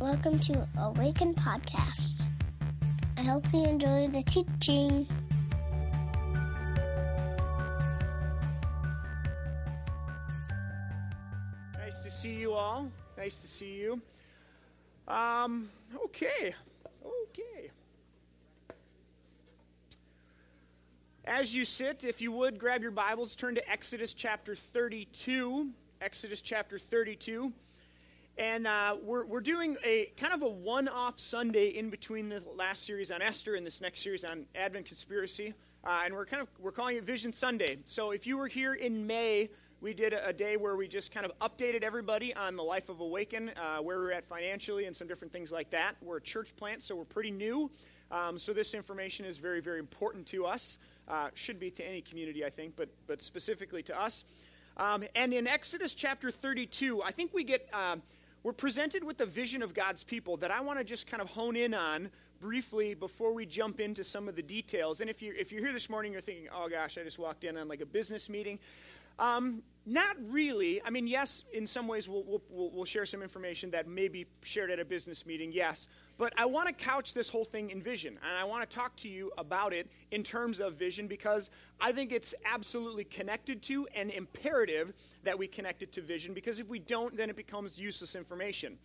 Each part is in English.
Welcome to Awaken Podcast. I hope you enjoy the teaching. Nice to see you all. Nice to see you. Um, okay. Okay. As you sit, if you would, grab your Bibles, turn to Exodus chapter 32. Exodus chapter 32. And uh, we're, we're doing a kind of a one off Sunday in between the last series on Esther and this next series on Advent Conspiracy. Uh, and we're kind of we're calling it Vision Sunday. So if you were here in May, we did a, a day where we just kind of updated everybody on the life of Awaken, uh, where we're at financially, and some different things like that. We're a church plant, so we're pretty new. Um, so this information is very, very important to us. Uh, should be to any community, I think, but but specifically to us. Um, and in Exodus chapter 32, I think we get um, we're presented with the vision of God's people that I want to just kind of hone in on briefly before we jump into some of the details. And if you're if you're here this morning, you're thinking, "Oh gosh, I just walked in on like a business meeting." Um, not really. I mean, yes, in some ways we'll, we'll, we'll, share some information that may be shared at a business meeting, yes. But I want to couch this whole thing in vision, and I want to talk to you about it in terms of vision because I think it's absolutely connected to and imperative that we connect it to vision because if we don't, then it becomes useless information.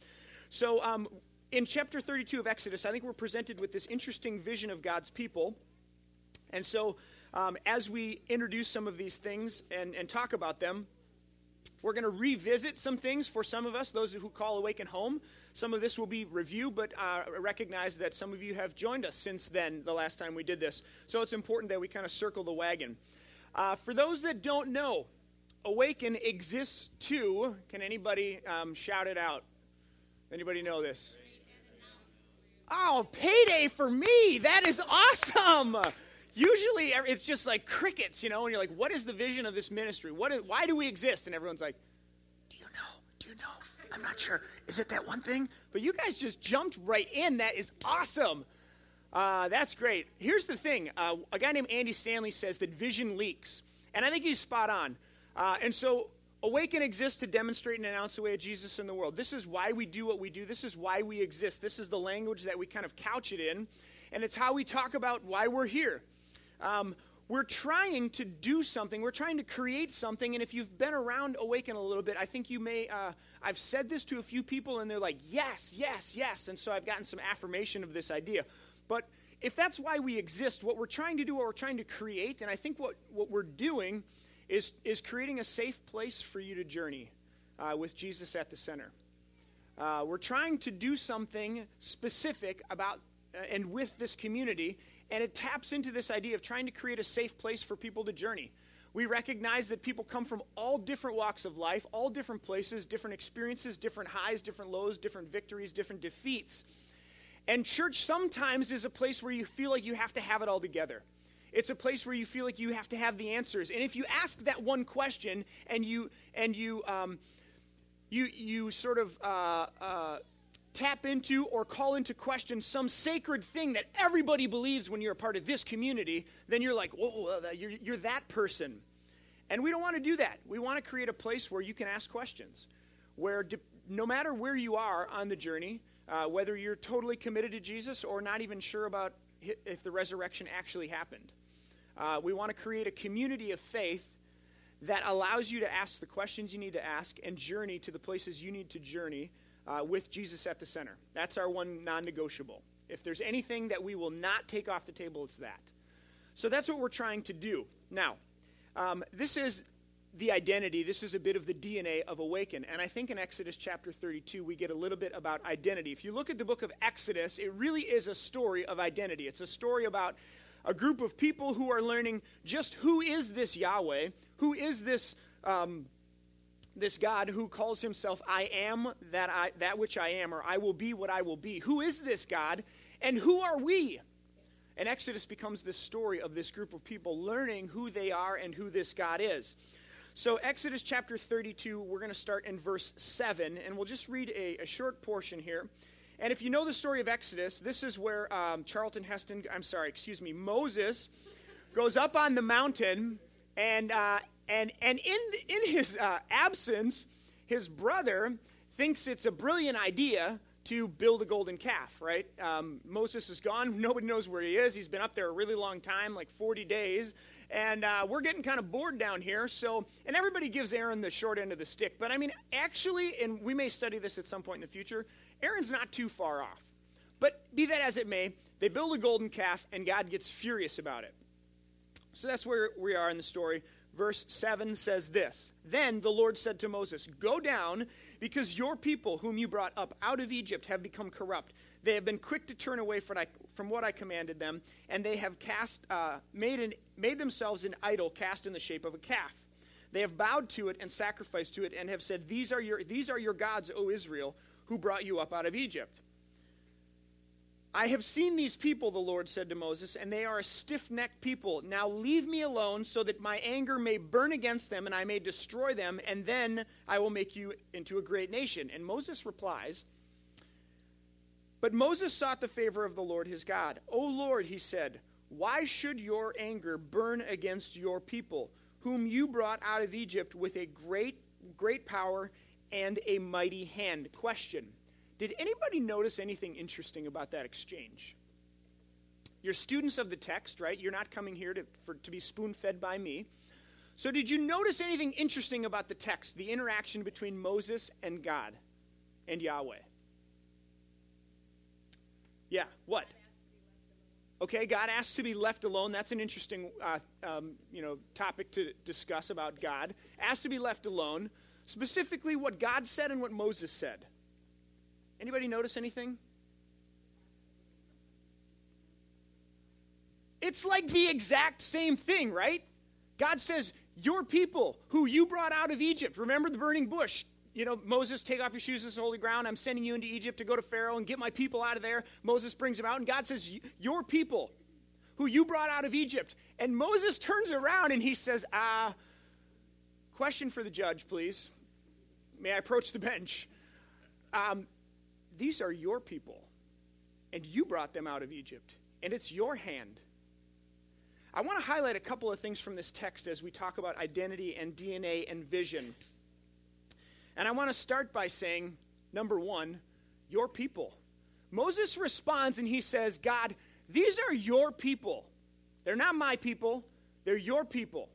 So, um, in chapter 32 of Exodus, I think we're presented with this interesting vision of God's people. And so, um, as we introduce some of these things and, and talk about them, we're going to revisit some things for some of us, those who call Awaken home. Some of this will be review, but uh, recognize that some of you have joined us since then, the last time we did this. So it's important that we kind of circle the wagon. Uh, for those that don't know, Awaken exists to. Can anybody um, shout it out? Anybody know this? Oh, payday for me! That is awesome! Usually it's just like crickets, you know, and you're like, what is the vision of this ministry? What is, why do we exist? And everyone's like, do you know? Do you know? I'm not sure. Is it that one thing? But you guys just jumped right in. That is awesome. Uh, that's great. Here's the thing uh, a guy named Andy Stanley says that vision leaks. And I think he's spot on. Uh, and so, Awaken exists to demonstrate and announce the way of Jesus in the world. This is why we do what we do. This is why we exist. This is the language that we kind of couch it in. And it's how we talk about why we're here. Um, we're trying to do something. We're trying to create something. And if you've been around Awaken a little bit, I think you may. Uh, I've said this to a few people, and they're like, yes, yes, yes. And so I've gotten some affirmation of this idea. But if that's why we exist, what we're trying to do, what we're trying to create, and I think what, what we're doing is, is creating a safe place for you to journey uh, with Jesus at the center. Uh, we're trying to do something specific about uh, and with this community and it taps into this idea of trying to create a safe place for people to journey. We recognize that people come from all different walks of life, all different places, different experiences, different highs, different lows, different victories, different defeats. And church sometimes is a place where you feel like you have to have it all together. It's a place where you feel like you have to have the answers. And if you ask that one question and you and you um, you you sort of uh, uh, tap into or call into question some sacred thing that everybody believes when you're a part of this community, then you're like, whoa, you're, you're that person. And we don't want to do that. We want to create a place where you can ask questions, where de- no matter where you are on the journey, uh, whether you're totally committed to Jesus or not even sure about if the resurrection actually happened, uh, we want to create a community of faith that allows you to ask the questions you need to ask and journey to the places you need to journey uh, with Jesus at the center. That's our one non negotiable. If there's anything that we will not take off the table, it's that. So that's what we're trying to do. Now, um, this is the identity. This is a bit of the DNA of Awaken. And I think in Exodus chapter 32, we get a little bit about identity. If you look at the book of Exodus, it really is a story of identity. It's a story about a group of people who are learning just who is this Yahweh, who is this um, this God who calls himself I am that I that which I am or I will be what I will be. Who is this God and who are we? And Exodus becomes this story of this group of people learning who they are and who this God is. So, Exodus chapter 32, we're going to start in verse 7, and we'll just read a, a, short portion here. And if you know the story of Exodus, this is where um, Charlton Heston, I'm sorry, excuse me, Moses goes up on the mountain, and, uh, and, and in, in his uh, absence, his brother thinks it's a brilliant idea to build a golden calf, right? Um, Moses is gone. Nobody knows where he is. He's been up there a really long time, like 40 days. And uh, we're getting kind of bored down here. So, and everybody gives Aaron the short end of the stick. But I mean, actually, and we may study this at some point in the future, Aaron's not too far off. But be that as it may, they build a golden calf, and God gets furious about it. So that's where we are in the story. Verse 7 says this Then the Lord said to Moses, Go down, because your people, whom you brought up out of Egypt, have become corrupt. They have been quick to turn away from what I commanded them, and they have cast, uh, made, an, made themselves an idol cast in the shape of a calf. They have bowed to it and sacrificed to it, and have said, These are your, these are your gods, O Israel, who brought you up out of Egypt. I have seen these people, the Lord said to Moses, and they are a stiff necked people. Now leave me alone so that my anger may burn against them and I may destroy them, and then I will make you into a great nation. And Moses replies, But Moses sought the favor of the Lord his God. O Lord, he said, why should your anger burn against your people, whom you brought out of Egypt with a great, great power and a mighty hand? Question did anybody notice anything interesting about that exchange? You're students of the text, right? You're not coming here to, for, to be spoon fed by me. So, did you notice anything interesting about the text, the interaction between Moses and God and Yahweh? Yeah, what? Okay, God asked to be left alone. That's an interesting, uh, um, you know, topic to discuss about God. Asked to be left alone. Specifically, what God said and what Moses said. Anybody notice anything? It's like the exact same thing, right? God says, Your people who you brought out of Egypt, remember the burning bush. You know, Moses, take off your shoes, this holy ground. I'm sending you into Egypt to go to Pharaoh and get my people out of there. Moses brings them out, and God says, Your people who you brought out of Egypt. And Moses turns around and he says, Ah, uh, question for the judge, please. May I approach the bench? Um, these are your people, and you brought them out of Egypt, and it's your hand. I want to highlight a couple of things from this text as we talk about identity and DNA and vision. And I want to start by saying, number one, your people. Moses responds and he says, God, these are your people. They're not my people, they're your people.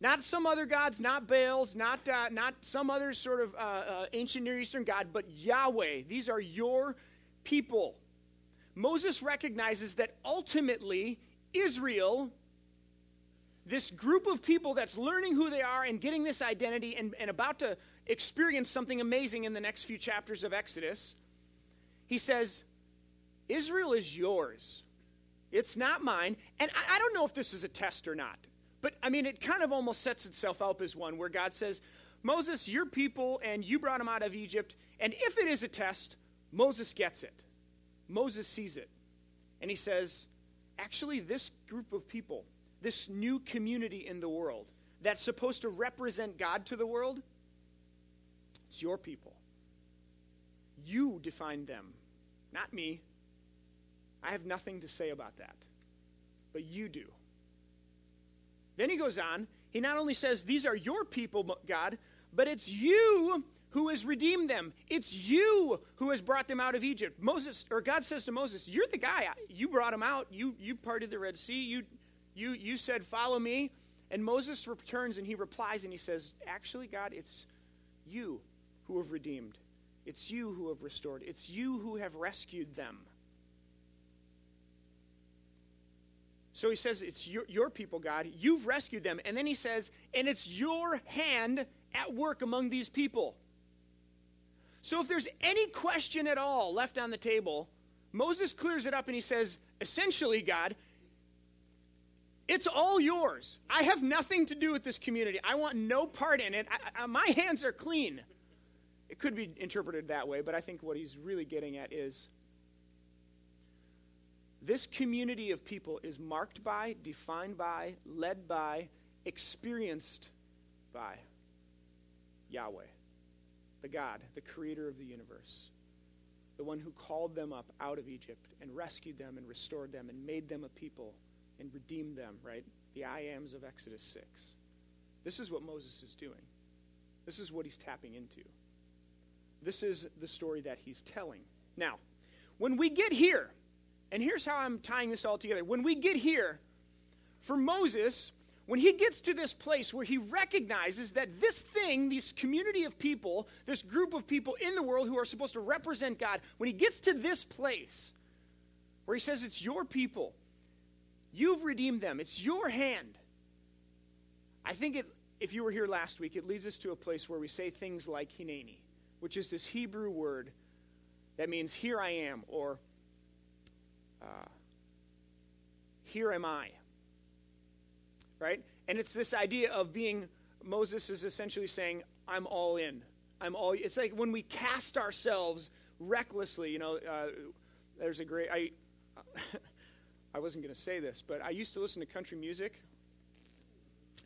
Not some other gods, not Baals, not, uh, not some other sort of uh, uh, ancient Near Eastern God, but Yahweh. These are your people. Moses recognizes that ultimately Israel, this group of people that's learning who they are and getting this identity and, and about to experience something amazing in the next few chapters of Exodus, he says, Israel is yours. It's not mine. And I, I don't know if this is a test or not. But I mean, it kind of almost sets itself up as one where God says, Moses, your people, and you brought them out of Egypt. And if it is a test, Moses gets it. Moses sees it. And he says, actually, this group of people, this new community in the world that's supposed to represent God to the world, it's your people. You define them, not me. I have nothing to say about that. But you do. Then he goes on. He not only says, These are your people, God, but it's you who has redeemed them. It's you who has brought them out of Egypt. Moses, or God says to Moses, You're the guy. You brought them out. You, you parted the Red Sea. You, you, you said, Follow me. And Moses returns and he replies and he says, Actually, God, it's you who have redeemed. It's you who have restored. It's you who have rescued them. So he says, It's your, your, people, God. You've rescued them. And then he says, And it's your hand at work among these people. So if there's any question at all left on the table, Moses clears it up and he says, Essentially, God, it's all yours. I have nothing to do with this community. I want no part in it. I, I, my hands are clean. It could be interpreted that way, but I think what he's really getting at is this community of people is marked by, defined by, led by, experienced by Yahweh, the God, the creator of the universe, the one who called them up out of Egypt and rescued them and restored them and made them a people and redeemed them, right? The I ams of Exodus 6. This is what Moses is doing. This is what he's tapping into. this is the story that he's telling. Now, when we get here, and here's how I'm tying this all together. When we get here, for Moses, when he gets to this place where he recognizes that this thing, this community of people, this group of people in the world who are supposed to represent God, when he gets to this place where he says, It's your people, you've redeemed them, it's your hand. I think it, if you were here last week, it leads us to a place where we say things like Hineni, which is this Hebrew word that means here I am, or uh, here am I right? And it's this idea of being, Moses is essentially saying, I'm all in. I'm all, it's like when we cast ourselves recklessly, you know, uh, there's a great, I, I wasn't going to say this, but I used to listen to country music.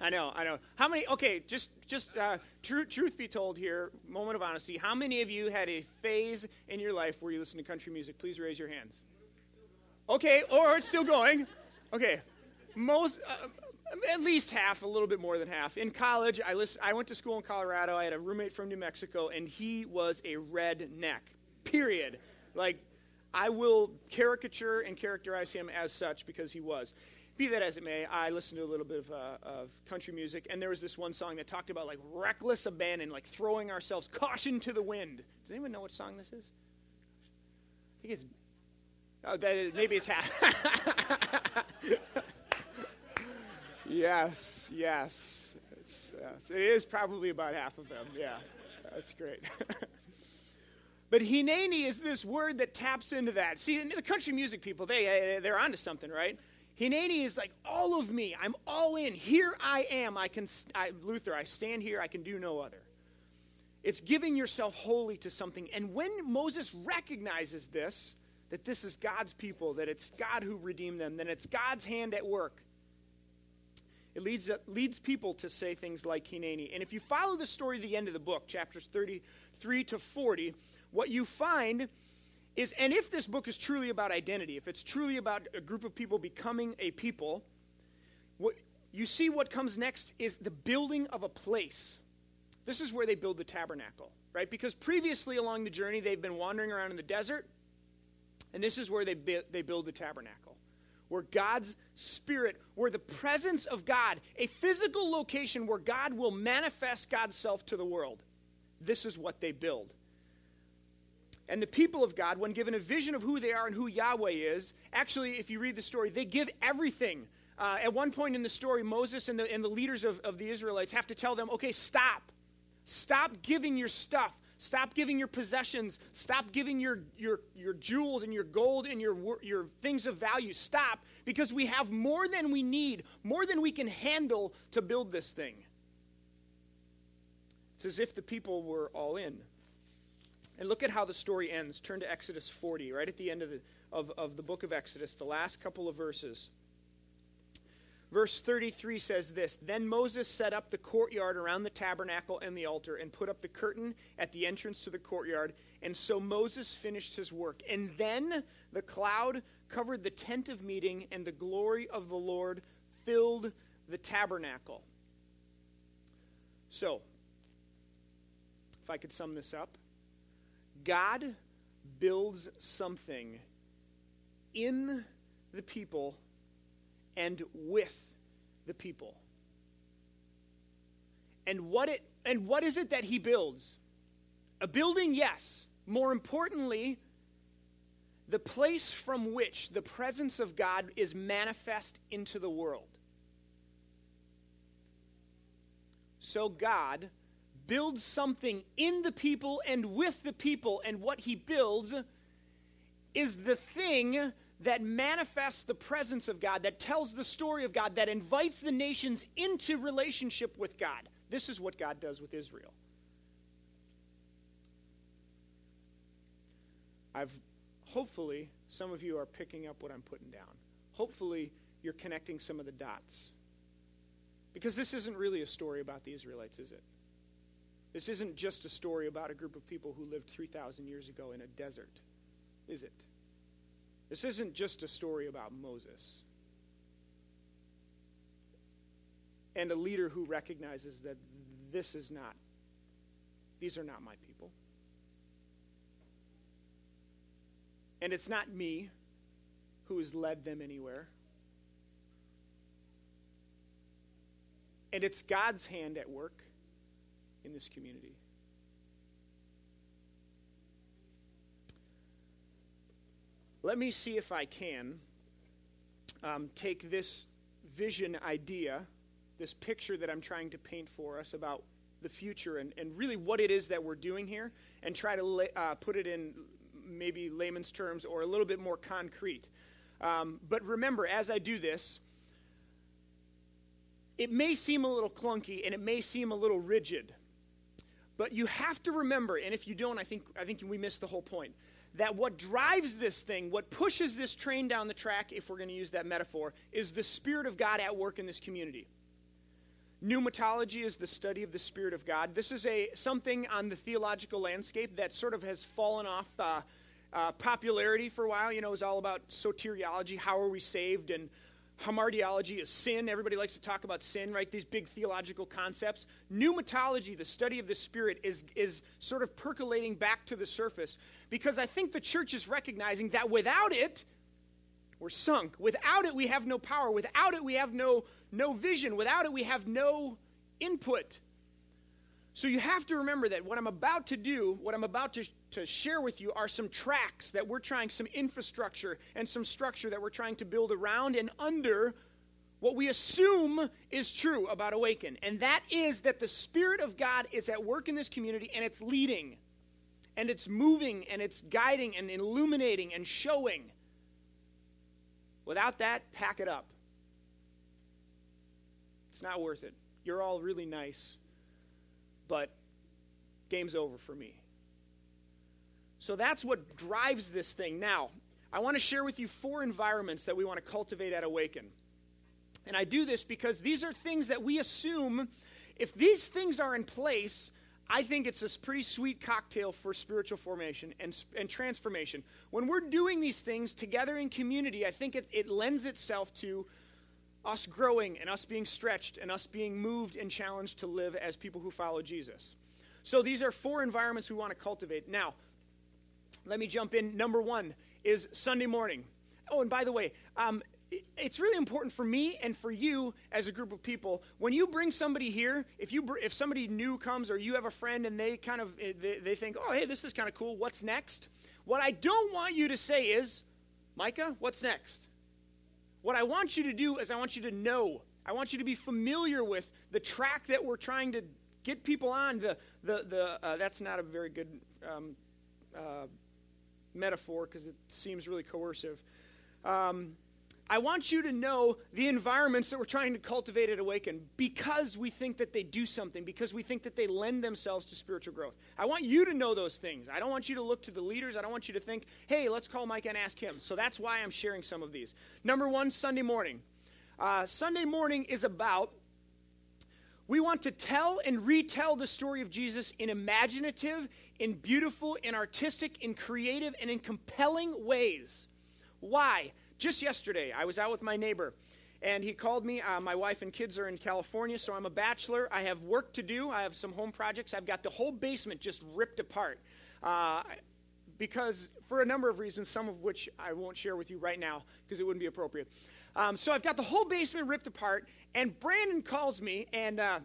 I know, I know. How many? Okay, just just uh, truth, truth be told here, moment of honesty. How many of you had a phase in your life where you listened to country music? Please raise your hands. Okay, or it's still going. Okay, most uh, at least half, a little bit more than half. In college, I, list, I went to school in Colorado. I had a roommate from New Mexico, and he was a redneck, period. Like, I will caricature and characterize him as such because he was. Be that as it may, I listened to a little bit of, uh, of country music, and there was this one song that talked about like reckless abandon, like throwing ourselves, caution to the wind. Does anyone know what song this is? I think it's, oh, that maybe it's half. Yes, yes. It's, yes. It is probably about half of them. Yeah, that's great. but hineni is this word that taps into that. See, the country music people, they, uh, they're onto something, right? Hineni is like all of me. I'm all in. Here I am. I can, I, Luther, I stand here. I can do no other. It's giving yourself wholly to something. And when Moses recognizes this, that this is God's people, that it's God who redeemed them, that it's God's hand at work it leads, uh, leads people to say things like Hineni. And if you follow the story to the end of the book, chapters 33 to 40, what you find is, and if this book is truly about identity, if it's truly about a group of people becoming a people, what you see what comes next is the building of a place. This is where they build the tabernacle, right? Because previously along the journey, they've been wandering around in the desert, and this is where they, they build the tabernacle where God's Spirit, where the presence of God, a physical location where God will manifest God's self to the world. This is what they build. And the people of God, when given a vision of who they are and who Yahweh is, actually, if you read the story, they give everything. Uh, at one point in the story, Moses and the, and the leaders of, of the Israelites have to tell them, okay, stop. Stop giving your stuff. Stop giving your possessions. Stop giving your, your, your jewels and your gold and your, your things of value. Stop because we have more than we need, more than we can handle to build this thing. It's as if the people were all in. And look at how the story ends. Turn to Exodus 40, right at the end of the, of, of the book of Exodus, the last couple of verses. Verse 33 says this Then Moses set up the courtyard around the tabernacle and the altar and put up the curtain at the entrance to the courtyard. And so Moses finished his work. And then the cloud covered the tent of meeting, and the glory of the Lord filled the tabernacle. So, if I could sum this up, God builds something in the people and with the people. And what it and what is it that he builds? A building, yes. More importantly, the place from which the presence of God is manifest into the world. So God builds something in the people and with the people, and what he builds is the thing that manifests the presence of God, that tells the story of God, that invites the nations into relationship with God. This is what God does with Israel. I've hopefully some of you are picking up what I'm putting down. Hopefully you're connecting some of the dots. Because this isn't really a story about the Israelites, is it? This isn't just a story about a group of people who lived 3,000 years ago in a desert, is it? This isn't just a story about Moses and a leader who recognizes that this is not, these are not my people. And it's not me who has led them anywhere. And it's God's hand at work in this community. Let me see if I can um, take this vision idea, this picture that I'm trying to paint for us about the future and, and really what it is that we're doing here, and try to uh, put it in maybe layman's terms or a little bit more concrete. Um, but remember, as I do this, it may seem a little clunky and it may seem a little rigid. But you have to remember, and if you don't, I think, I think we miss the whole point, that what drives this thing, what pushes this train down the track, if we're going to use that metaphor, is the Spirit of God at work in this community. Pneumatology is the study of the Spirit of God. This is a something on the theological landscape that sort of has fallen off uh, uh, popularity for a while. You know, it's all about soteriology, how are we saved, and hamartiology is sin. Everybody likes to talk about sin, right? These big theological concepts. Pneumatology, the study of the Spirit, is, is sort of percolating back to the surface because I think the church is recognizing that without it, we're sunk. Without it, we have no power. Without it, we have no no vision. Without it, we have no input. So you have to remember that what I'm about to do, what I'm about to, to share with you, are some tracks that we're trying, some infrastructure and some structure that we're trying to build around and under what we assume is true about Awaken. And that is that the Spirit of God is at work in this community and it's leading and it's moving and it's guiding and illuminating and showing. Without that, pack it up. It's not worth it. You're all really nice, but game's over for me. So that's what drives this thing. Now, I want to share with you four environments that we want to cultivate at Awaken. And I do this because these are things that we assume, if these things are in place, I think it's a pretty sweet cocktail for spiritual formation and, and transformation. When we're doing these things together in community, I think it, it lends itself to us growing and us being stretched and us being moved and challenged to live as people who follow Jesus. So these are four environments we want to cultivate. Now, let me jump in. Number one is Sunday morning. Oh, and by the way, um, it's really important for me and for you as a group of people when you bring somebody here if you if somebody new comes or you have a friend and they kind of eh, they, they think oh hey this is kind of cool what's next what i don't want you to say is micah what's next what I want you to do is I want you to know, I want you to be familiar with the track that we're trying to get people on. The, the, the, uh, that's not a very good um, uh, metaphor because it seems really coercive. Um, I want you to know the environments that we're trying to cultivate at Awaken because we think that they do something, because we think that they lend themselves to spiritual growth. I want you to know those things. I don't want you to look to the leaders. I don't want you to think, hey, let's call Mike and ask him. So that's why I'm sharing some of these. Number one, Sunday morning. Uh, Sunday morning is about we want to tell and retell the story of Jesus in imaginative, in beautiful, in artistic, in creative, and in compelling ways. Why? Just yesterday, I was out with my neighbor, and he called me. Uh, my wife and kids are in California, so I'm a bachelor. I have work to do. I have some home projects. I've got the whole basement just ripped apart. Uh, because, for a number of reasons, some of which I won't share with you right now because it wouldn't be appropriate. Um, so I've got the whole basement ripped apart, and Brandon calls me, and uh,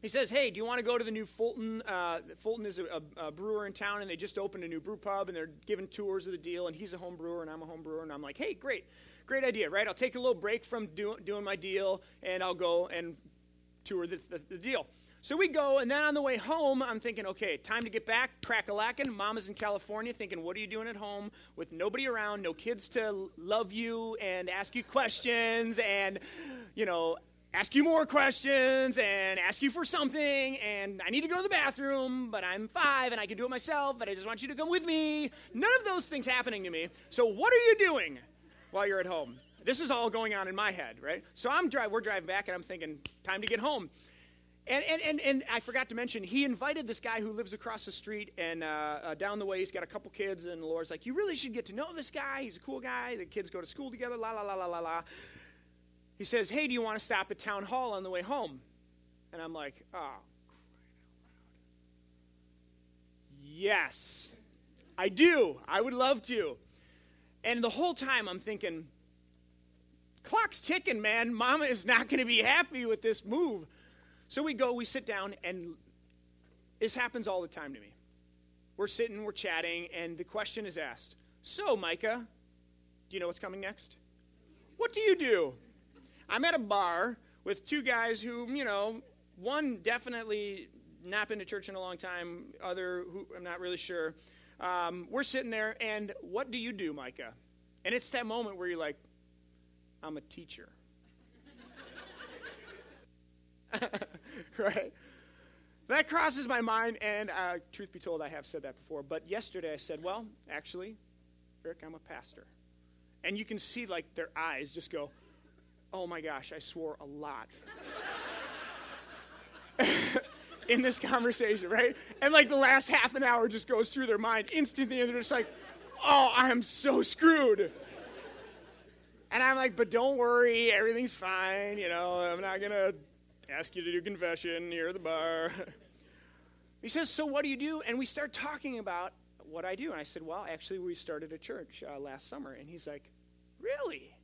he says, "Hey, do you want to go to the new Fulton? Uh, Fulton is a, a, a, brewer in town, and they just opened a new brew pub, and they're giving tours of the deal. And he's a home brewer, and I'm a home brewer, and I'm like, hey, great, great idea, right? I'll take a little break from do, doing my deal, and I'll go and tour the, the, the, deal. So we go, and then on the way home, I'm thinking, okay, time to get back, crack a lacking. Mama's in California, thinking, what are you doing at home with nobody around, no kids to love you and ask you questions, and you know." ask you more questions and ask you for something and I need to go to the bathroom, but I'm five and I can do it myself, but I just want you to come with me. None of those things happening to me. So what are you doing while you're at home? This is all going on in my head, right? So I'm dri- we're driving back and I'm thinking, time to get home. And, and, and, and I forgot to mention, he invited this guy who lives across the street and uh, uh, down the way. He's got a couple kids, and Laura's like, You really should get to know this guy. He's a cool guy. The kids go to school together, la, la, la, la, la, la. He says, Hey, do you want to stop at town hall on the way home? And I'm like, Oh, yes, I do. I would love to. And the whole time I'm thinking, clock's ticking, man. Mama is not going to be happy with this move. So we go, we sit down, and this happens all the time to me. We're sitting, we're chatting, and the question is asked So, Micah, do you know what's coming next? What do you do? I'm at a bar with two guys who, you know, one definitely not been to church in a long time, other who I'm not really sure. Um, we're sitting there, and what do you do, Micah? And it's that moment where you're like, I'm a teacher. right? That crosses my mind, and uh, truth be told, I have said that before. But yesterday I said, well, actually, Eric, I'm a pastor. And you can see, like, their eyes just go, oh my gosh, I swore a lot. in this conversation, right? And like the last half an hour just goes through their mind instantly, and they're just like, oh, I'm so screwed. And I'm like, but don't worry, everything's fine. You know, I'm not to ask you to do confession near the bar. he says, so what do you do? And we start talking about what I do. And I said, well, actually, we started a church uh, last summer. And he's like, really?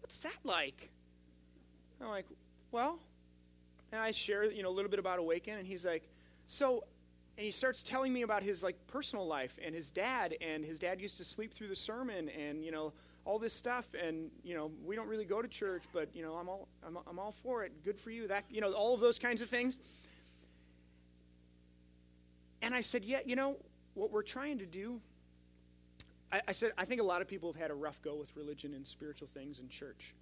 What's that like? I'm like, well, and I share, you know, a little bit about Awaken, and he's like, so, and he starts telling me about his like personal life and his dad, and his dad used to sleep through the sermon, and you know, all this stuff, and you know, we don't really go to church, but you know, I'm all, I'm, I'm all for it. Good for you. That, you know, all of those kinds of things. And I said, yeah, you know, what we're trying to do. I, I said, I think a lot of people have had a rough go with religion and spiritual things in church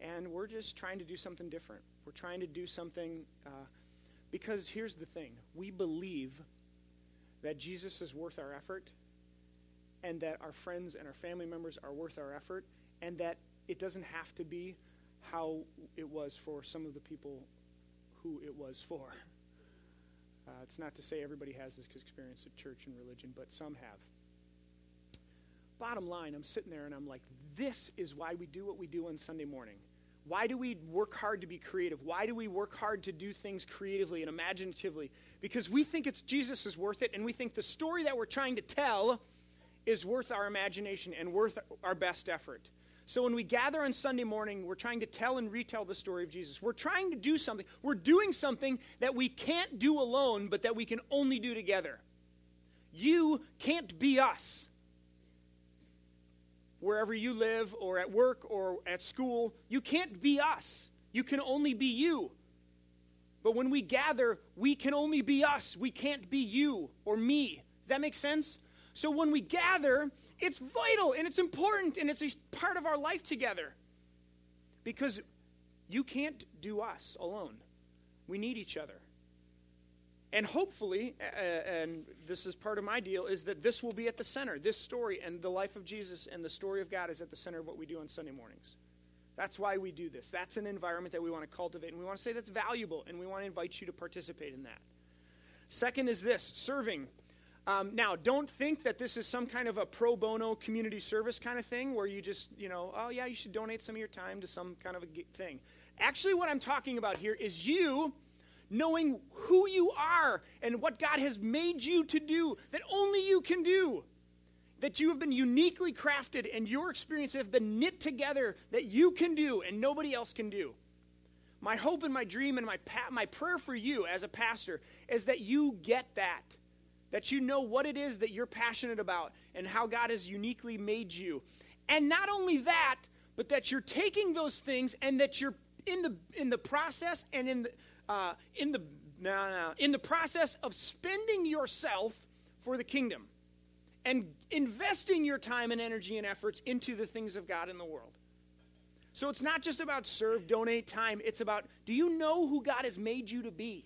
and we're just trying to do something different. We're trying to do something uh, because here's the thing we believe that Jesus is worth our effort, and that our friends and our family members are worth our effort, and that it doesn't have to be how it was for some of the people who it was for. Uh, it's not to say everybody has this experience at church and religion, but some have. Bottom line, I'm sitting there and I'm like, this is why we do what we do on Sunday morning. Why do we work hard to be creative? Why do we work hard to do things creatively and imaginatively? Because we think it's Jesus is worth it, and we think the story that we're trying to tell is worth our imagination and worth our best effort. So when we gather on Sunday morning, we're trying to tell and retell the story of Jesus. We're trying to do something. We're doing something that we can't do alone, but that we can only do together. You can't be us wherever you live or at work or at school. You can't be us. You can only be you. But when we gather, we can only be us. We can't be you or me. Does that make sense? So when we gather, it's vital and it's important and it's a part of our life together. Because you can't do us alone. We need each other. And hopefully, and this is part of my deal, is that this will be at the center. This story and the life of Jesus and the story of God is at the center of what we do on Sunday mornings. That's why we do this. That's an environment that we want to cultivate, and we want to say that's valuable, and we want to invite you to participate in that. Second is this serving. Um, now, don't think that this is some kind of a pro bono community service kind of thing where you just, you know, oh, yeah, you should donate some of your time to some kind of a thing. Actually, what I'm talking about here is you knowing who you are and what God has made you to do that only you can do. That you have been uniquely crafted and your experiences have been knit together that you can do and nobody else can do. My hope and my dream and my, pa- my prayer for you as a pastor is that you get that. That you know what it is that you're passionate about and how God has uniquely made you. And not only that, but that you're taking those things and that you're in the in the process and in the uh, in the no, no, in the process of spending yourself for the kingdom and investing your time and energy and efforts into the things of God in the world. So it's not just about serve, donate time. It's about do you know who God has made you to be?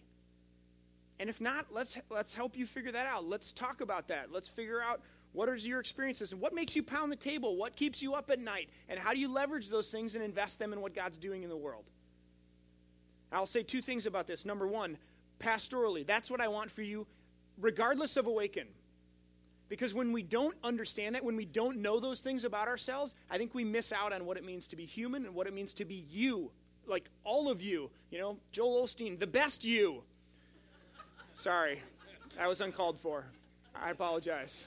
And if not, let's let's help you figure that out. Let's talk about that. Let's figure out what are your experiences and what makes you pound the table? What keeps you up at night? And how do you leverage those things and invest them in what God's doing in the world? I'll say two things about this. Number one, pastorally, that's what I want for you, regardless of Awaken. Because when we don't understand that, when we don't know those things about ourselves, I think we miss out on what it means to be human and what it means to be you. Like all of you. You know, Joel Osteen, the best you. Sorry, that was uncalled for. I apologize.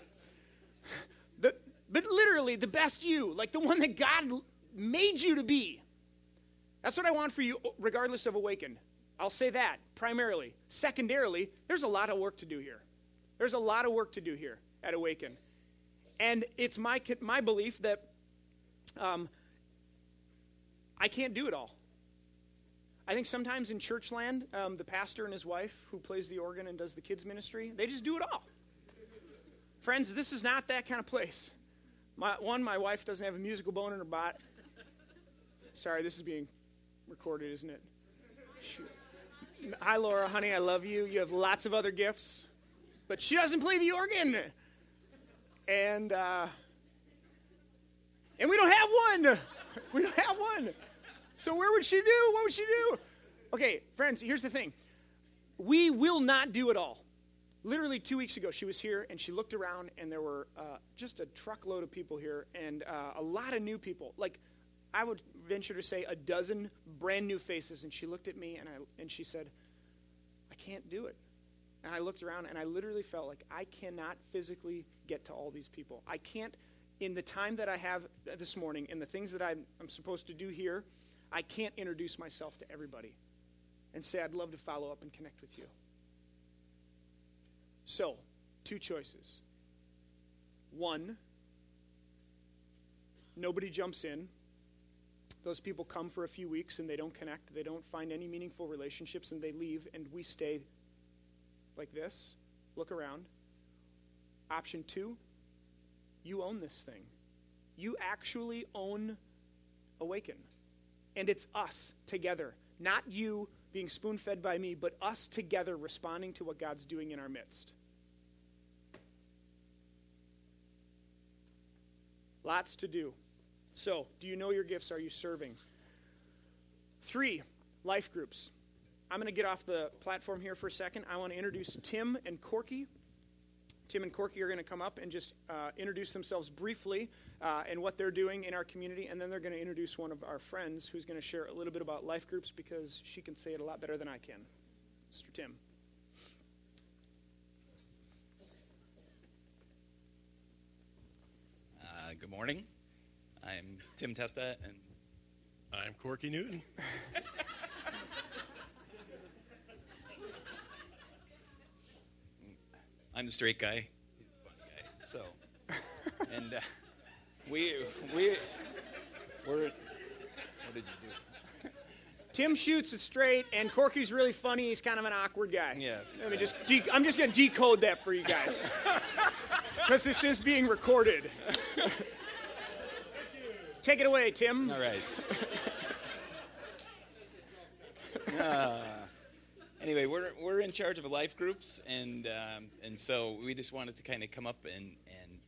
The, but literally the best you, like the one that God made you to be. That's what I want for you, regardless of Awaken. I'll say that primarily. Secondarily, there's a lot of work to do here. There's a lot of work to do here at Awaken. And it's my, my belief that um, I can't do it all. I think sometimes in church land, um, the pastor and his wife, who plays the organ and does the kids' ministry, they just do it all. Friends, this is not that kind of place. My, one, my wife doesn't have a musical bone in her butt. Sorry, this is being recorded, isn't it? Shoot. Hi, Laura, honey, I love you. You have lots of other gifts, but she doesn't play the organ. And, uh, and we don't have one. We don't have one. So where would she do? What would she do? Okay, friends, here's the thing. We will not do it all. Literally two weeks ago, she was here and she looked around, and there were uh, just a truckload of people here and uh, a lot of new people. Like, I would venture to say a dozen brand new faces. And she looked at me and, I, and she said, I can't do it. And I looked around and I literally felt like I cannot physically get to all these people. I can't, in the time that I have this morning and the things that I'm, I'm supposed to do here, I can't introduce myself to everybody and say, I'd love to follow up and connect with you. So, two choices. One, nobody jumps in. Those people come for a few weeks and they don't connect. They don't find any meaningful relationships and they leave, and we stay like this, look around. Option two, you own this thing. You actually own Awaken. And it's us together, not you being spoon fed by me, but us together responding to what God's doing in our midst. Lots to do. So, do you know your gifts? Are you serving? Three, life groups. I'm going to get off the platform here for a second. I want to introduce Tim and Corky. Tim and Corky are going to come up and just uh, introduce themselves briefly uh, and what they're doing in our community, and then they're going to introduce one of our friends who's going to share a little bit about life groups because she can say it a lot better than I can. Mr. Tim. Uh, good morning. I'm Tim Testa, and I'm Corky Newton. I'm the straight guy. He's the funny guy. So, and uh, we we we're. What did you do? Tim shoots it straight, and Corky's really funny. He's kind of an awkward guy. Yes. Let me just. De- I'm just going to decode that for you guys, because this is being recorded. Take it away, Tim. All right. Uh, anyway, we're we're in charge of life groups, and um, and so we just wanted to kind of come up and and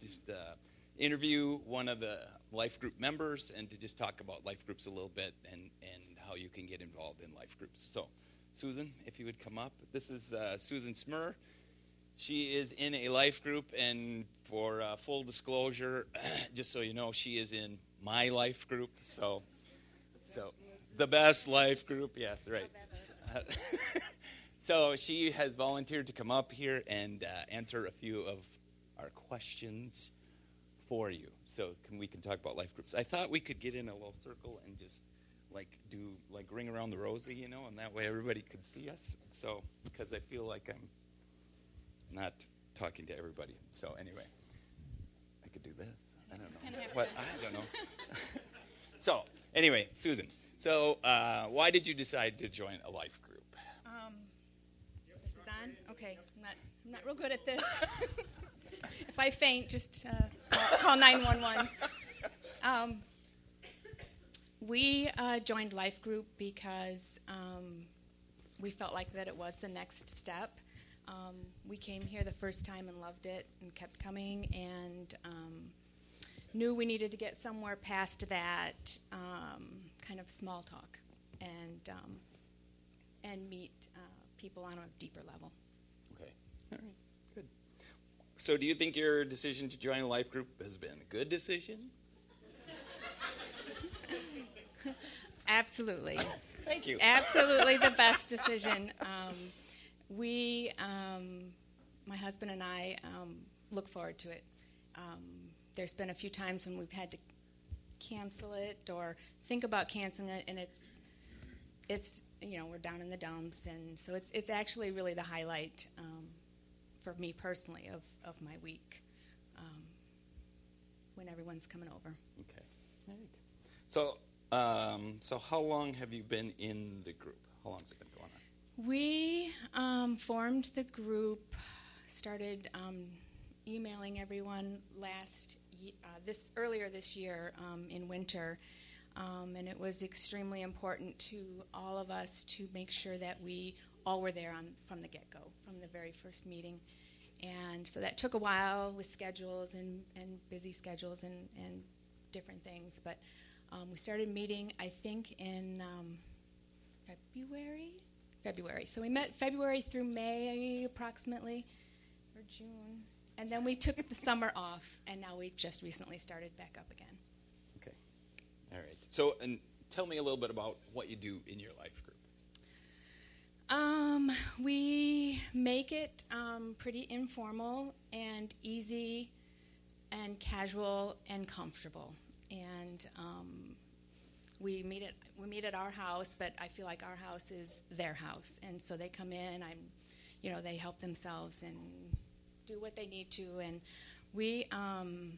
just uh, interview one of the life group members, and to just talk about life groups a little bit, and and how you can get involved in life groups. So, Susan, if you would come up, this is uh, Susan Smur. She is in a life group, and for uh, full disclosure, just so you know, she is in my life group. So, so the best life group, yes, right. so she has volunteered to come up here and uh, answer a few of our questions for you. So can we can talk about life groups. I thought we could get in a little circle and just like do like ring around the rosy, you know, and that way everybody could see us. So because I feel like I'm not talking to everybody. So anyway, I could do this. I don't know. What I don't know. so anyway, Susan. So uh, why did you decide to join a life group? Um, this is on. Okay, I'm not. I'm not real good at this. if I faint, just uh, call, call 911. Um, we uh, joined Life Group because um, we felt like that it was the next step. Um, we came here the first time and loved it and kept coming and um, knew we needed to get somewhere past that um, kind of small talk and um, and meet uh, people on a deeper level. Okay. All right. Good. So, do you think your decision to join a life group has been a good decision? Absolutely. Thank you. Absolutely the best decision. Um, we, um, my husband and I, um, look forward to it. Um, there's been a few times when we've had to cancel it or think about canceling it, and it's it's you know we're down in the dumps, and so it's it's actually really the highlight um, for me personally of of my week um, when everyone's coming over. Okay. Right. So, um, so how long have you been in the group? How long has it been going on? We um, formed the group, started um, emailing everyone last uh, this earlier this year um, in winter, um, and it was extremely important to all of us to make sure that we all were there on from the get go, from the very first meeting. And so that took a while with schedules and, and busy schedules and, and different things. But um, we started meeting, I think, in um, February. February. So we met February through May approximately, or June. And then we took the summer off, and now we've just recently started back up again. So, and tell me a little bit about what you do in your life group. Um, we make it um, pretty informal and easy and casual and comfortable. And um, we meet at we meet at our house, but I feel like our house is their house, and so they come in. I'm, you know, they help themselves and do what they need to, and we um,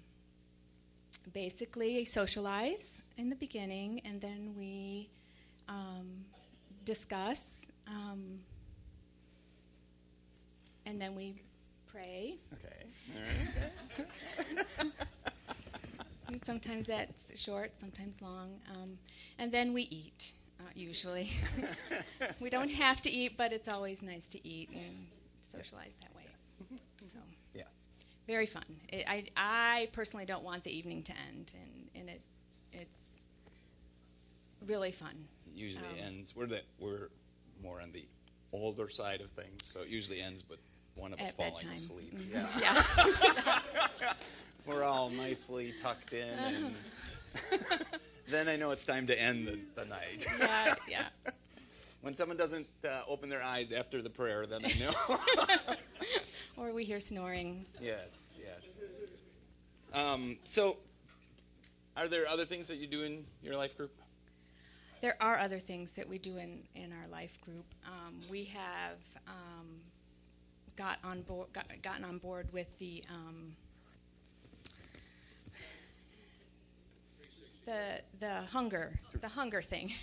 basically socialize in the beginning, and then we um, discuss, um, and then we pray. Okay. All right. And sometimes that's short, sometimes long. Um, and then we eat, uh, usually. we don't have to eat, but it's always nice to eat and socialize that way. So, yes. very fun. It, I, I personally don't want the evening to end, and, and it, it's really fun. It usually Um, ends. We're the we're more on the older side of things, so it usually ends with one of us falling bedtime. asleep. Mhm. Yeah. Yeah. We're all nicely tucked in, and then I know it's time to end the, the night. yeah, yeah. When someone doesn't uh, open their eyes after the prayer, then I know. Or we hear snoring. yes, yes. Um, so, are there other things that you do in your life group? There are other things that we do in, in our life group. Um, we have um, got on board, got, gotten on board with the um, the the hunger the hunger thing.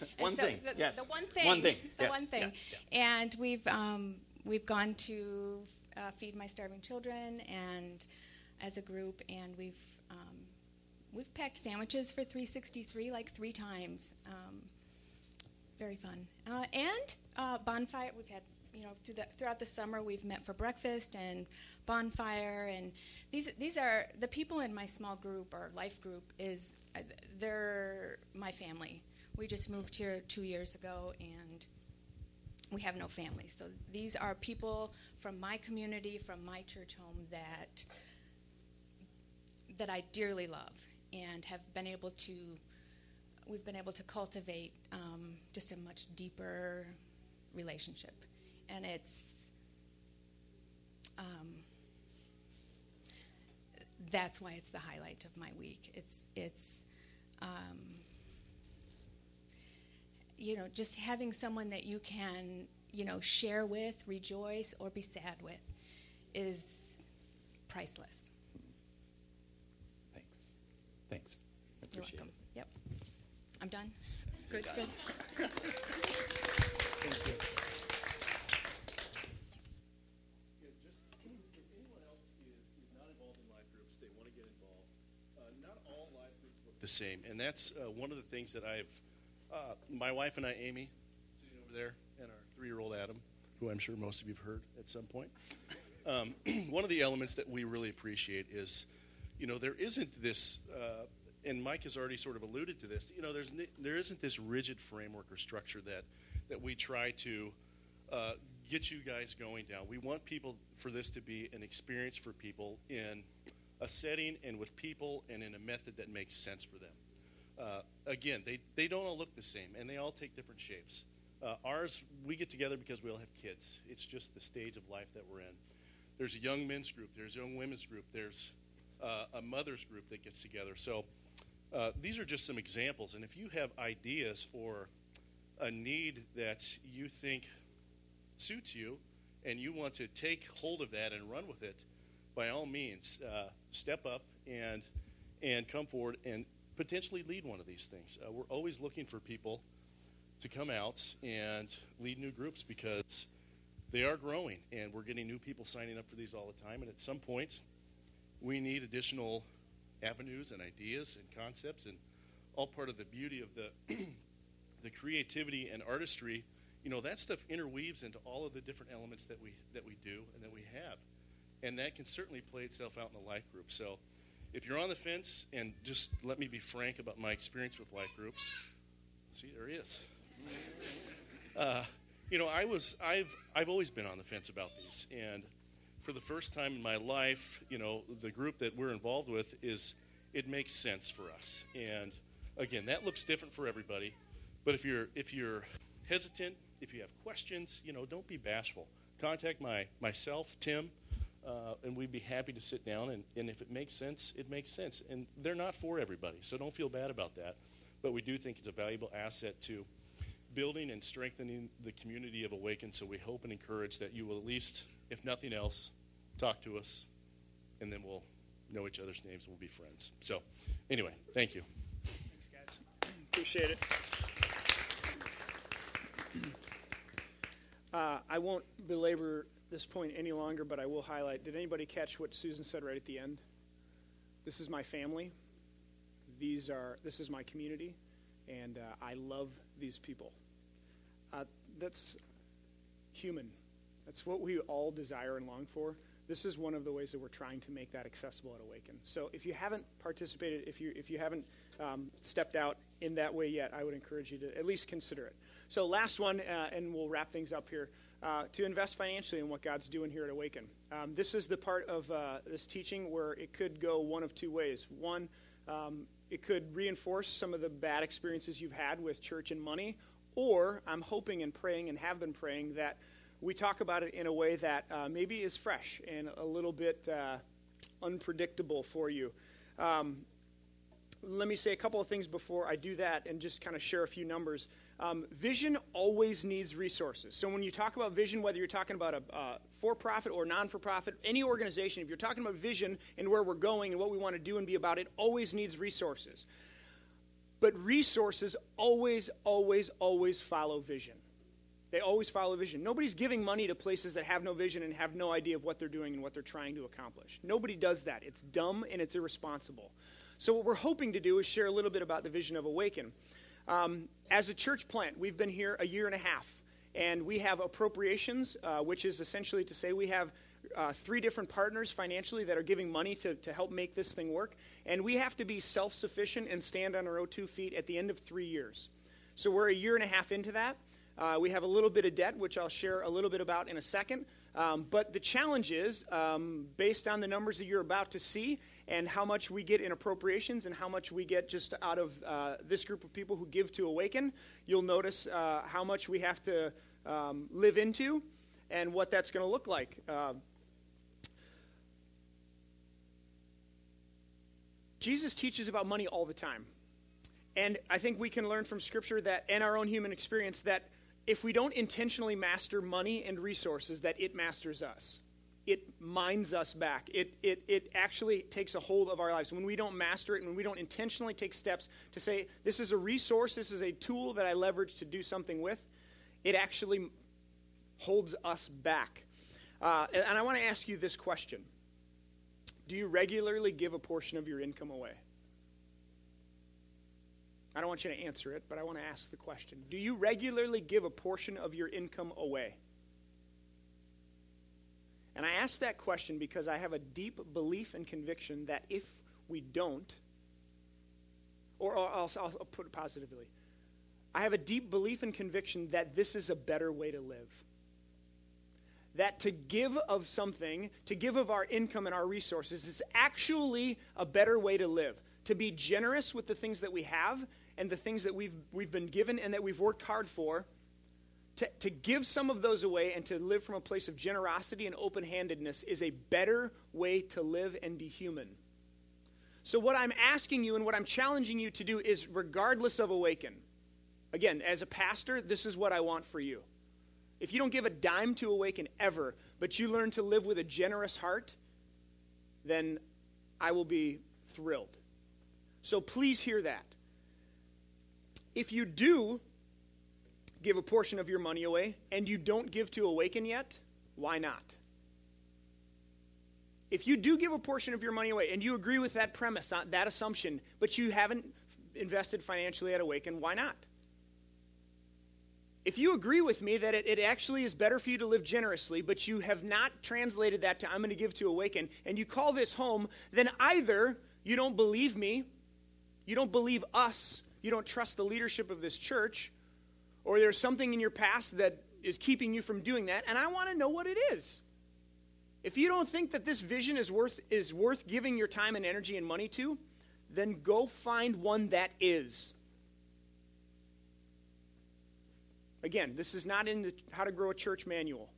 And One thing, The, yes. the one thing. One thing, The yes, one thing. yeah, And we've um, we've gone to uh, feed my starving children and as a group, and we've we've packed sandwiches for 363 like three times. Um, very fun. Uh, and uh, bonfire. We've had you know through the, throughout the summer we've met for breakfast and bonfire and these these are the people in my small group or life group is uh, they're my family. We just moved here two years ago and we have no family. So these are people from my community, from my church home that that I dearly love and have been able to we've been able to cultivate um, just a much deeper relationship, and it's um, that's why it's the highlight of my week. It's it's um, you know just having someone that you can you know share with, rejoice, or be sad with is priceless. Thanks. Thanks. I You're appreciate welcome. it. Yep. I'm done. Good, done. good. Thank you. Yeah, just if anyone else is, is not involved in life groups, they want to get involved. Uh, not all life groups look the same, and that's uh, one of the things that I've. Uh, my wife and I, Amy, sitting over there, and our three-year-old Adam, who I'm sure most of you've heard at some point. Um, one of the elements that we really appreciate is, you know, there isn't this. Uh, and Mike has already sort of alluded to this. You know, there's there isn't this rigid framework or structure that that we try to uh, get you guys going down. We want people for this to be an experience for people in a setting and with people and in a method that makes sense for them. Uh, again, they, they don't all look the same and they all take different shapes. Uh, ours, we get together because we all have kids. It's just the stage of life that we're in. There's a young men's group, there's a young women's group, there's uh, a mother's group that gets together. So uh, these are just some examples. And if you have ideas or a need that you think suits you and you want to take hold of that and run with it, by all means, uh, step up and and come forward and potentially lead one of these things. Uh, we're always looking for people to come out and lead new groups because they are growing and we're getting new people signing up for these all the time. And at some point, we need additional avenues and ideas and concepts and all part of the beauty of the the creativity and artistry. You know that stuff interweaves into all of the different elements that we that we do and that we have. And that can certainly play itself out in the life group. So if you're on the fence and just let me be frank about my experience with life groups. See there he is. Uh, you know i was i've i've always been on the fence about these. And for the first time in my life you know the group that we're involved with is it makes sense for us and again that looks different for everybody but if you're if you're hesitant if you have questions, you know, don't be bashful. Contact my myself, Tim, uh, and we'd be happy to sit down. And, and if it makes sense, it makes sense. And they're not for everybody, so don't feel bad about that. But we do think it's a valuable asset to building and strengthening the community of Awaken. So we hope and encourage that you will at least, if nothing else, talk to us, and then we'll know each other's names and we'll be friends. So, anyway, thank you. Thanks, guys. Appreciate it. Uh, I won't belabor this point any longer, but I will highlight. Did anybody catch what Susan said right at the end? This is my family. These are. This is my community, and uh, I love these people. Uh, that's human. That's what we all desire and long for. This is one of the ways that we're trying to make that accessible at Awaken. So if you haven't participated, if you if you haven't um, stepped out in that way yet, I would encourage you to at least consider it. So, last one, uh, and we'll wrap things up here. Uh, to invest financially in what God's doing here at Awaken. Um, this is the part of uh, this teaching where it could go one of two ways. One, um, it could reinforce some of the bad experiences you've had with church and money, or I'm hoping and praying and have been praying that we talk about it in a way that uh, maybe is fresh and a little bit uh, unpredictable for you. Um, let me say a couple of things before I do that and just kind of share a few numbers. Um, vision always needs resources. So when you talk about vision, whether you're talking about a uh, for-profit or non-for-profit, any organization, if you're talking about vision and where we're going and what we want to do and be about, it always needs resources. But resources always, always, always follow vision. They always follow vision. Nobody's giving money to places that have no vision and have no idea of what they're doing and what they're trying to accomplish. Nobody does that. It's dumb and it's irresponsible. So, what we're hoping to do is share a little bit about the vision of Awaken. Um, as a church plant, we've been here a year and a half, and we have appropriations, uh, which is essentially to say we have uh, three different partners financially that are giving money to, to help make this thing work. And we have to be self sufficient and stand on our own two feet at the end of three years. So we're a year and a half into that. Uh, we have a little bit of debt, which I'll share a little bit about in a second. Um, but the challenge is, um, based on the numbers that you're about to see, and how much we get in appropriations and how much we get just out of uh, this group of people who give to Awaken, you'll notice uh, how much we have to um, live into and what that's going to look like. Uh, Jesus teaches about money all the time. And I think we can learn from Scripture that, and our own human experience, that if we don't intentionally master money and resources, that it masters us it minds us back. It, it, it actually takes a hold of our lives. When we don't master it, and when we don't intentionally take steps to say, this is a resource, this is a tool that I leverage to do something with, it actually holds us back. Uh, and, and I want to ask you this question Do you regularly give a portion of your income away? I don't want you to answer it, but I want to ask the question Do you regularly give a portion of your income away? And I ask that question because I have a deep belief and conviction that if we don't, or, I'll, I'll put it positively, I have a deep belief and conviction that this is a better way to live. That to give of something, to give of our income and our resources, is actually a better way to live. To be generous with the things that we have and the things that we've, we've been given and that we've worked hard for to, to give some of those away and to live from a place of generosity and open handedness is a better way to live and be human. So, what I'm asking you and what I'm challenging you to do is, regardless of Awaken, again, as a pastor, this is what I want for you. If you don't give a dime to Awaken ever, but you learn to live with a generous heart, then I will be thrilled. So, please hear that. If you do give a portion of your money away and you don't give to Awaken yet, why not? If you do give a portion of your money away and you agree with that premise, uh, that assumption, but you haven't invested financially at Awaken, why not? If you agree with me that it, it, actually is better for you to live generously, but you have not translated that to I'm going to give to Awaken, and you call this home, then either you don't believe me, you don't believe us, you don't trust the leadership of this church, or there's something in your past that is keeping you from doing that, and I want to know what it is. If you don't think that this vision is worth, is worth giving your time and energy and money to, then go find one that is. Again, this is not in the How to Grow a Church manual.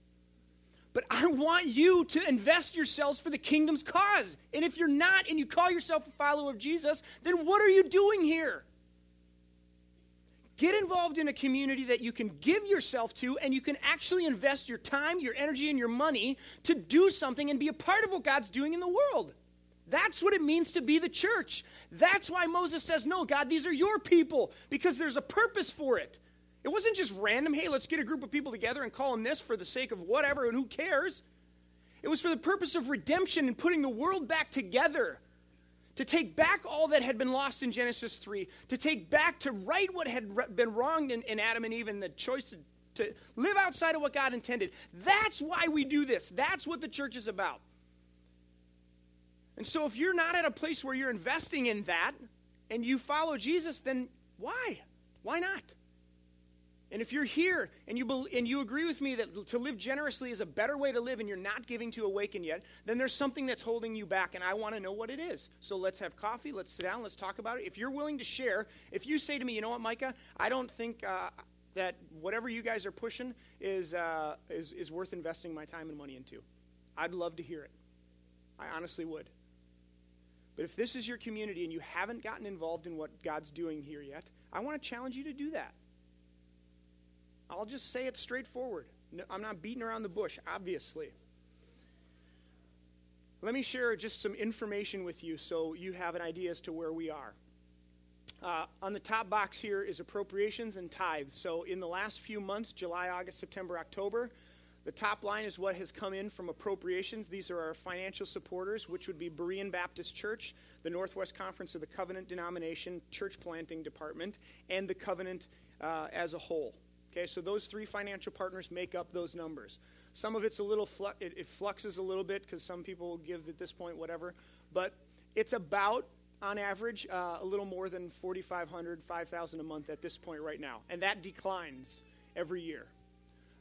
But I want you to invest yourselves for the kingdom's cause. And if you're not and you call yourself a follower of Jesus, then what are you doing here? Get involved in a community that you can give yourself to and you can actually invest your time, your energy, and your money to do something and be a part of what God's doing in the world. That's what it means to be the church. That's why Moses says, No, God, these are your people, because there's a purpose for it. It wasn't just random, hey, let's get a group of people together and call them this for the sake of whatever, and who cares? It was for the purpose of redemption and putting the world back together to take back all that had been lost in Genesis 3, to take back, to right what had been wronged in, in Adam and Eve, and the choice to, to live outside of what God intended. That's why we do this. That's what the church is about. And so if you're not at a place where you're investing in that and you follow Jesus, then why? Why not? And if you're here and you, and you agree with me that to live generously is a better way to live and you're not giving to awaken yet, then there's something that's holding you back, and I want to know what it is. So let's have coffee, let's sit down, let's talk about it. If you're willing to share, if you say to me, you know what, Micah, I don't think uh, that whatever you guys are pushing is, uh, is, is worth investing my time and money into, I'd love to hear it. I honestly would. But if this is your community and you haven't gotten involved in what God's doing here yet, I want to challenge you to do that. I'll just say it straightforward. No, I'm not beating around the bush, obviously. Let me share just some information with you so you have an idea as to where we are. Uh, on the top box here is appropriations and tithes. So, in the last few months July, August, September, October the top line is what has come in from appropriations. These are our financial supporters, which would be Berean Baptist Church, the Northwest Conference of the Covenant Denomination Church Planting Department, and the Covenant uh, as a whole. Okay, so those three financial partners make up those numbers. Some of it's a little, flu- it, it fluxes a little bit because some people give at this point whatever, but it's about, on average, uh, a little more than 4,500, 5,000 a month at this point right now, and that declines every year.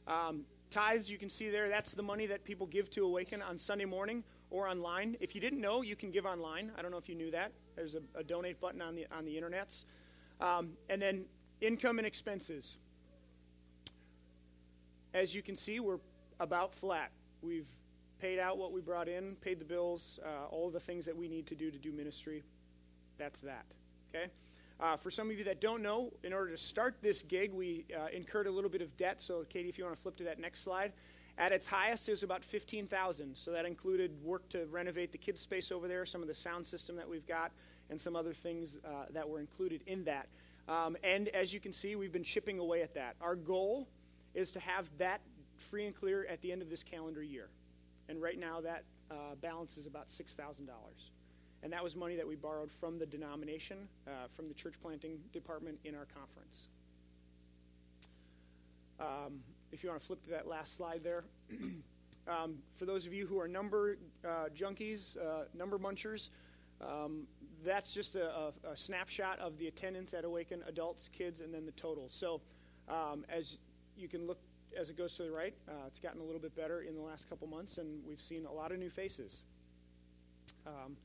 Um, tithes, you can see there, that's the money that people give to Awaken on Sunday morning or online. If you didn't know, you can give online. I don't know if you knew that. There's a, a donate button on the on the internets, um, and then income and expenses as you can see, we're about flat. We've paid out what we brought in, paid the bills, uh, all the things that we need to do to do ministry. That's that. Okay? Uh, for some of you that don't know, in order to start this gig, we uh, incurred a little bit of debt. So, Katie, if you want to flip to that next slide. At its highest, it was about 15000 So that included work to renovate the kids' space over there, some of the sound system that we've got, and some other things uh, that were included in that. Um, and as you can see, we've been chipping away at that. Our goal is to have that free and clear at the end of this calendar year. And right now, that uh, balance is about $6,000. And that was money that we borrowed from the denomination, uh, from the church planting department in our conference. Um, if you want to flip to that last slide there. um, for those of you who are number uh, junkies, uh, number munchers, um, that's just a, a, a, snapshot of the attendance at Awaken adults, kids, and then the total. So um, as you can look as it goes to the right. Uh, it's gotten a little bit better in the last couple months, and we've seen a lot of new faces. Um,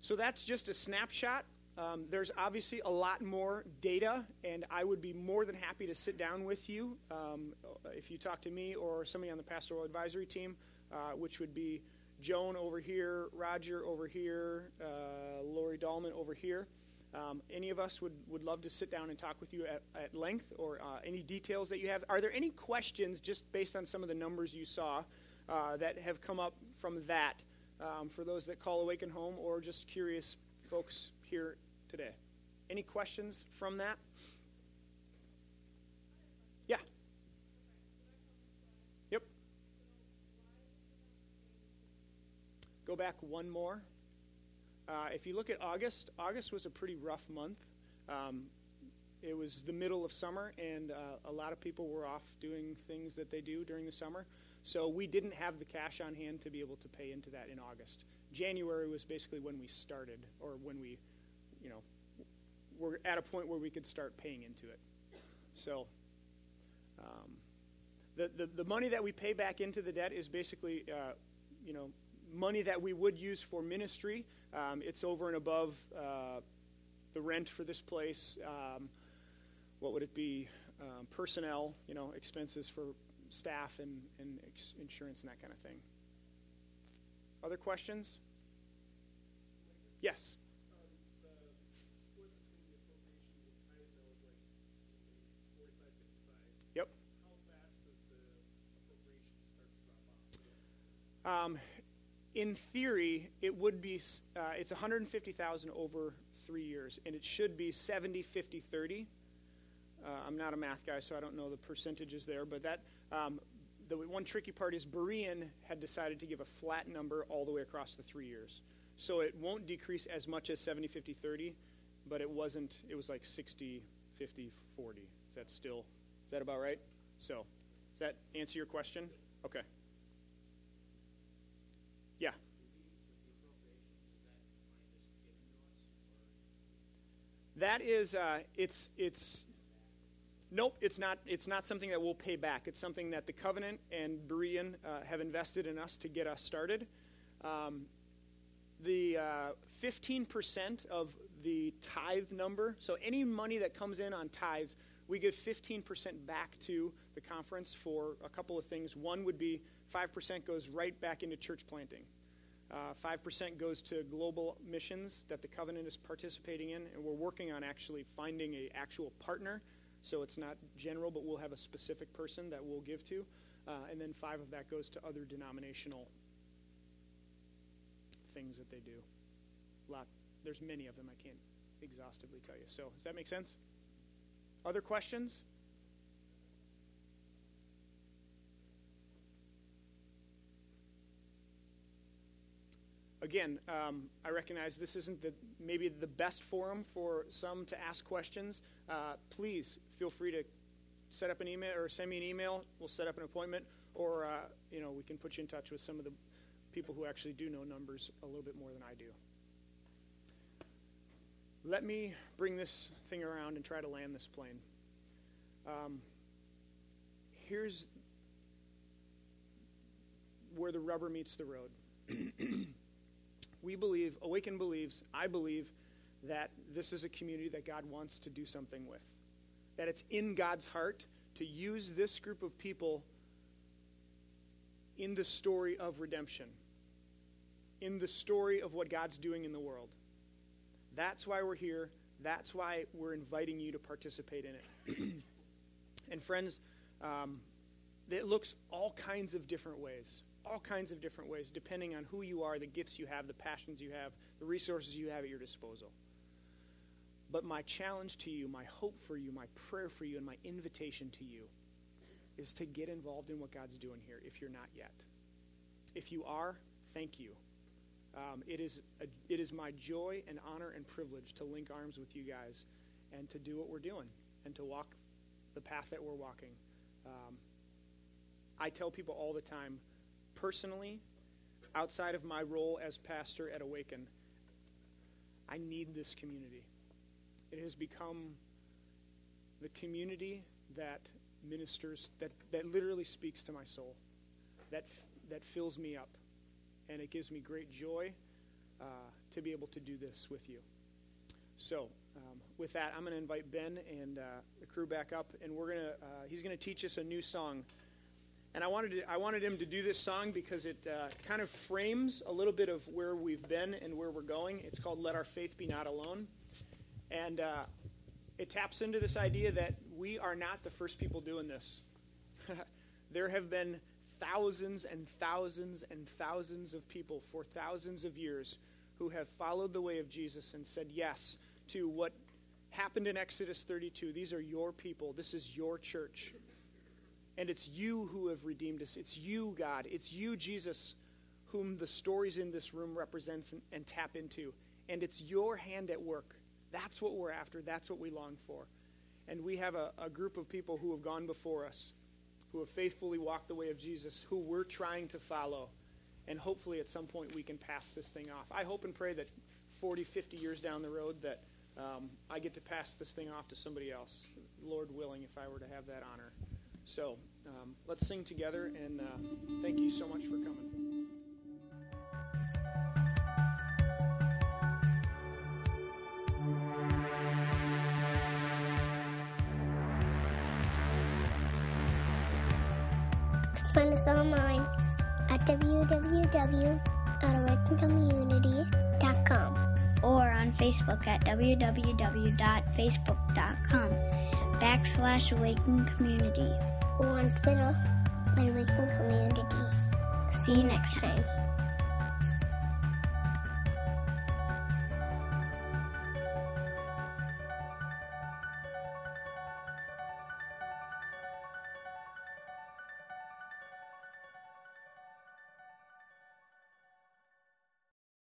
so that's just a snapshot. Um, there's obviously a lot more data, and I would be more than happy to sit down with you um, if you talk to me or somebody on the pastoral advisory team, uh, which would be Joan over here, Roger over here, uh, Lori Dahlman over here. Um, any of us would, would love to sit down and talk with you at, at length or uh, any details that you have. Are there any questions just based on some of the numbers you saw uh, that have come up from that um, for those that call Awaken Home or just curious folks here today? Any questions from that? Yeah. Yep. Go back one more. Uh, if you look at August, August was a pretty rough month. Um, it was the middle of summer, and uh, a lot of people were off doing things that they do during the summer. So we didn't have the cash on hand to be able to pay into that in August. January was basically when we started, or when we, you know, were at a point where we could start paying into it. So um, the, the, the money that we pay back into the debt is basically, uh, you know, money that we would use for ministry. Um, it's over and above uh, the rent for this place. Um, what would it be? Um, personnel, you know, expenses for staff and, and ex- insurance and that kind of thing. Other questions? Yes. Yep. Um, in theory, it would be uh, it's 150,000 over three years, and it should be 70, 50, 30. Uh, I'm not a math guy, so I don't know the percentages there, but that um, the one tricky part is Berean had decided to give a flat number all the way across the three years, so it won't decrease as much as 70, 50, 30, but it wasn't. It was like 60, 50, 40. Is that still? Is that about right? So, does that answer your question? Okay. That is, uh, it's, it's, nope, it's not, it's not something that we'll pay back. It's something that the covenant and Berean uh, have invested in us to get us started. Um, the uh, 15% of the tithe number, so any money that comes in on tithes, we give 15% back to the conference for a couple of things. One would be 5% goes right back into church planting. Uh, 5% goes to global missions that the covenant is participating in, and we're working on actually finding a actual partner. So it's not general, but we'll have a specific person that we'll give to. Uh, and then five of that goes to other denominational things that they do. A lot, there's many of them. I can't exhaustively tell you. So does that make sense? Other questions? Again, um, I recognize this isn't the, maybe the best forum for some to ask questions. Uh, please feel free to set up an email or send me an email. We'll set up an appointment, or uh, you know we can put you in touch with some of the people who actually do know numbers a little bit more than I do. Let me bring this thing around and try to land this plane. Um, here's where the rubber meets the road. we believe, Awaken believes, I believe, that this is a community that God wants to do something with. That it's in God's heart to use this group of people in the story of redemption, in the story of what God's doing in the world. That's why we're here. That's why we're inviting you to participate in it. and, friends, um, it looks all kinds of different ways all kinds of different ways, depending on who you are, the gifts you have, the passions you have, the resources you have at your disposal. But my challenge to you, my hope for you, my prayer for you, and my invitation to you is to get involved in what God's doing here if you're not yet. If you are, thank you. Um, it, is a, it is my joy and honor and privilege to link arms with you guys and to do what we're doing and to walk the path that we're walking. Um, I tell people all the time personally, outside of my role as pastor at Awaken, I need this community. It has become the community that ministers, that, that literally speaks to my soul, that, that fills me up. And it gives me great joy uh, to be able to do this with you. So, um, with that, I'm going to invite Ben and uh, the crew back up, and we're going to, uh, he's going to teach us a new song. And I wanted, to, I wanted him to do this song because it uh, kind of frames a little bit of where we've been and where we're going. It's called Let Our Faith Be Not Alone. And uh, it taps into this idea that we are not the first people doing this. there have been thousands and thousands and thousands of people for thousands of years who have followed the way of Jesus and said yes to what happened in Exodus 32. These are your people, this is your church. And it's you who have redeemed us. It's you, God. It's you, Jesus, whom the stories in this room represents and, and tap into. And it's your hand at work. That's what we're after. That's what we long for. And we have a, a group of people who have gone before us, who have faithfully walked the way of Jesus, who we're trying to follow. And hopefully at some point we can pass this thing off. I hope and pray that 40, 50 years down the road that um, I get to pass this thing off to somebody else, Lord willing, if I were to have that honor. So um, let's sing together, and uh, thank you so much for coming. Find us online at www.awakencommunity.com or on Facebook at www.facebook.com backslash awaken community or on Twitter at awaken community. See you next time.